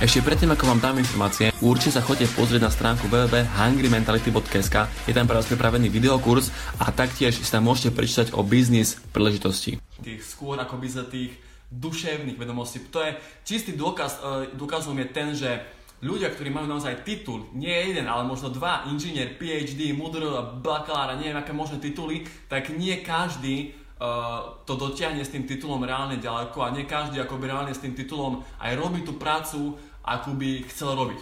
Ešte predtým, ako vám dám informácie, určite sa chodite pozrieť na stránku www.hungrymentality.sk, je tam pre vás pripravený videokurs a taktiež si tam môžete prečítať o biznis príležitosti. Tých skôr ako by za tých duševných vedomostí. To je čistý dôkaz, e, dôkazom je ten, že ľudia, ktorí majú naozaj titul, nie jeden, ale možno dva, inžinier, PhD, MUDR, bakalára, neviem aké možné tituly, tak nie každý uh, to dotiahne s tým titulom reálne ďaleko a nie každý akoby reálne s tým titulom aj robí tú prácu, akú by chcel robiť.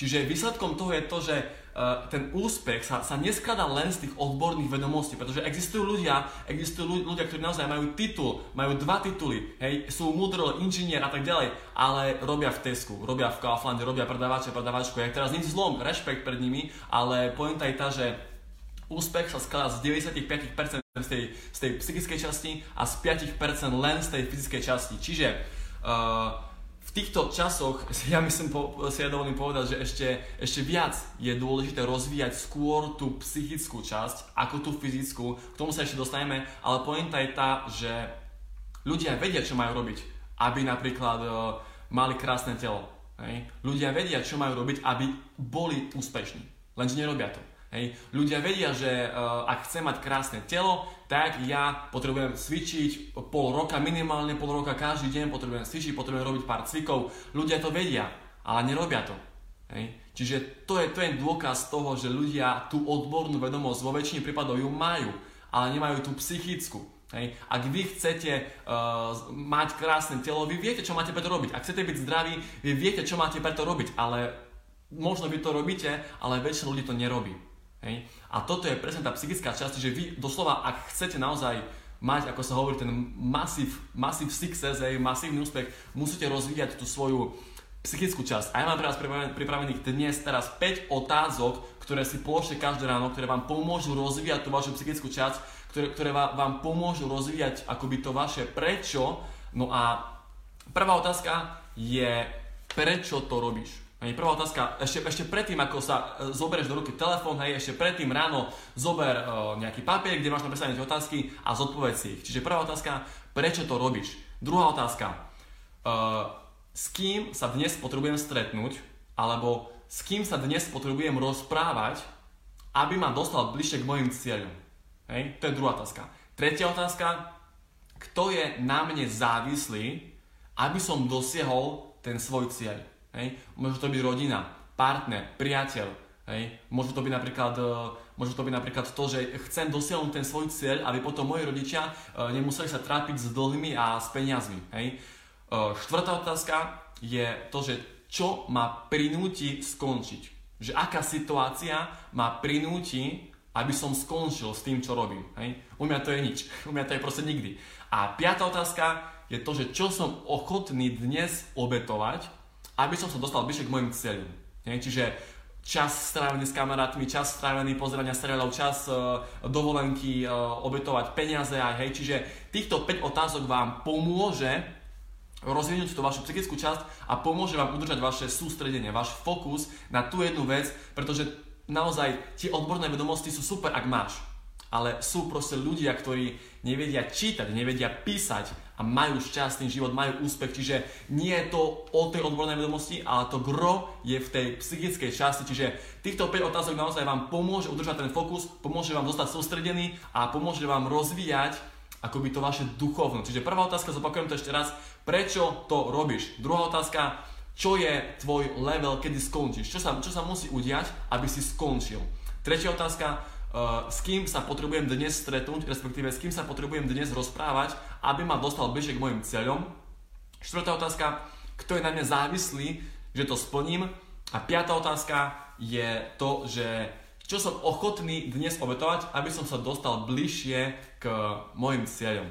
Čiže výsledkom toho je to, že uh, ten úspech sa, sa neskladá len z tých odborných vedomostí, pretože existujú ľudia, existujú ľudia, ktorí naozaj majú titul, majú dva tituly, hej, sú múdro, inžinier a tak ďalej, ale robia v Tesku, robia v Kauflande, robia predávače, predávačku. Ja teraz nič zlom, rešpekt pred nimi, ale pointa je tá, že úspech sa skladá z 95% z tej, z tej psychickej časti a z 5% len z tej fyzickej časti. Čiže uh, v týchto časoch ja myslím, si ja dovolím povedať, že ešte, ešte viac je dôležité rozvíjať skôr tú psychickú časť ako tú fyzickú. K tomu sa ešte dostaneme, ale pointa je tá, že ľudia vedia, čo majú robiť, aby napríklad uh, mali krásne telo. Hej? Ľudia vedia, čo majú robiť, aby boli úspešní. Lenže nerobia to. Hej. Ľudia vedia, že uh, ak chcem mať krásne telo, tak ja potrebujem cvičiť pol roka, minimálne pol roka každý deň, potrebujem cvičiť, potrebujem robiť pár cvikov. Ľudia to vedia, ale nerobia to. Hej. Čiže to je, to je dôkaz toho, že ľudia tú odbornú vedomosť vo väčšine prípadov ju majú, ale nemajú tú psychickú. Hej. Ak vy chcete uh, mať krásne telo, vy viete, čo máte preto robiť. Ak chcete byť zdraví, vy viete, čo máte preto robiť, ale možno vy to robíte, ale väčšina ľudí to nerobí. Hej? A toto je presne tá psychická časť, že vy doslova, ak chcete naozaj mať, ako sa hovorí, ten masív, masív success, hej, masívny úspech, musíte rozvíjať tú svoju psychickú časť. A ja mám pre vás pripravených dnes teraz 5 otázok, ktoré si položte každé ráno, ktoré vám pomôžu rozvíjať tú vašu psychickú časť, ktoré, ktoré vám pomôžu rozvíjať akoby to vaše prečo. No a prvá otázka je, prečo to robíš? Hej, prvá otázka, ešte, ešte predtým, ako sa e, zoberieš do ruky telefón, hej, ešte predtým ráno zober e, nejaký papier, kde máš napísané otázky a zodpoveď si ich. Čiže prvá otázka, prečo to robíš? Druhá otázka, e, s kým sa dnes potrebujem stretnúť, alebo s kým sa dnes potrebujem rozprávať, aby ma dostal bližšie k mojim cieľom. Hej, to je druhá otázka. Tretia otázka, kto je na mne závislý, aby som dosiahol ten svoj cieľ. Hej? Môže to byť rodina, partner, priateľ. Hej? Môže to byť napríklad e, Môže to byť napríklad to, že chcem dosiahnuť ten svoj cieľ, aby potom moji rodičia e, nemuseli sa trápiť s dlhmi a s peniazmi. Hej? E, štvrtá otázka je to, že čo ma prinúti skončiť. Že aká situácia ma prinúti, aby som skončil s tým, čo robím. Hej? U mňa to je nič. U mňa to je proste nikdy. A piatá otázka je to, že čo som ochotný dnes obetovať, aby som sa dostal bližšie k mojim cieľom. Čiže čas strávený s kamarátmi, čas strávený pozerania seriálov, čas uh, dovolenky, uh, obetovať peniaze aj hej. Čiže týchto 5 otázok vám pomôže rozvinúť tú vašu psychickú časť a pomôže vám udržať vaše sústredenie, váš fokus na tú jednu vec, pretože naozaj tie odborné vedomosti sú super, ak máš ale sú proste ľudia, ktorí nevedia čítať, nevedia písať a majú šťastný život, majú úspech, čiže nie je to o tej odbornej vedomosti, ale to gro je v tej psychickej časti, čiže týchto 5 otázok naozaj vám pomôže udržať ten fokus, pomôže vám zostať sústredený a pomôže vám rozvíjať akoby to vaše duchovno. Čiže prvá otázka, zopakujem to ešte raz, prečo to robíš? Druhá otázka, čo je tvoj level, kedy skončíš? Čo sa, čo sa musí udiať, aby si skončil? Tretia otázka, s kým sa potrebujem dnes stretnúť, respektíve s kým sa potrebujem dnes rozprávať, aby ma dostal bližšie k mojim cieľom. Štvrtá otázka, kto je na mňa závislý, že to splním. A piatá otázka je to, že čo som ochotný dnes obetovať, aby som sa dostal bližšie k mojim cieľom.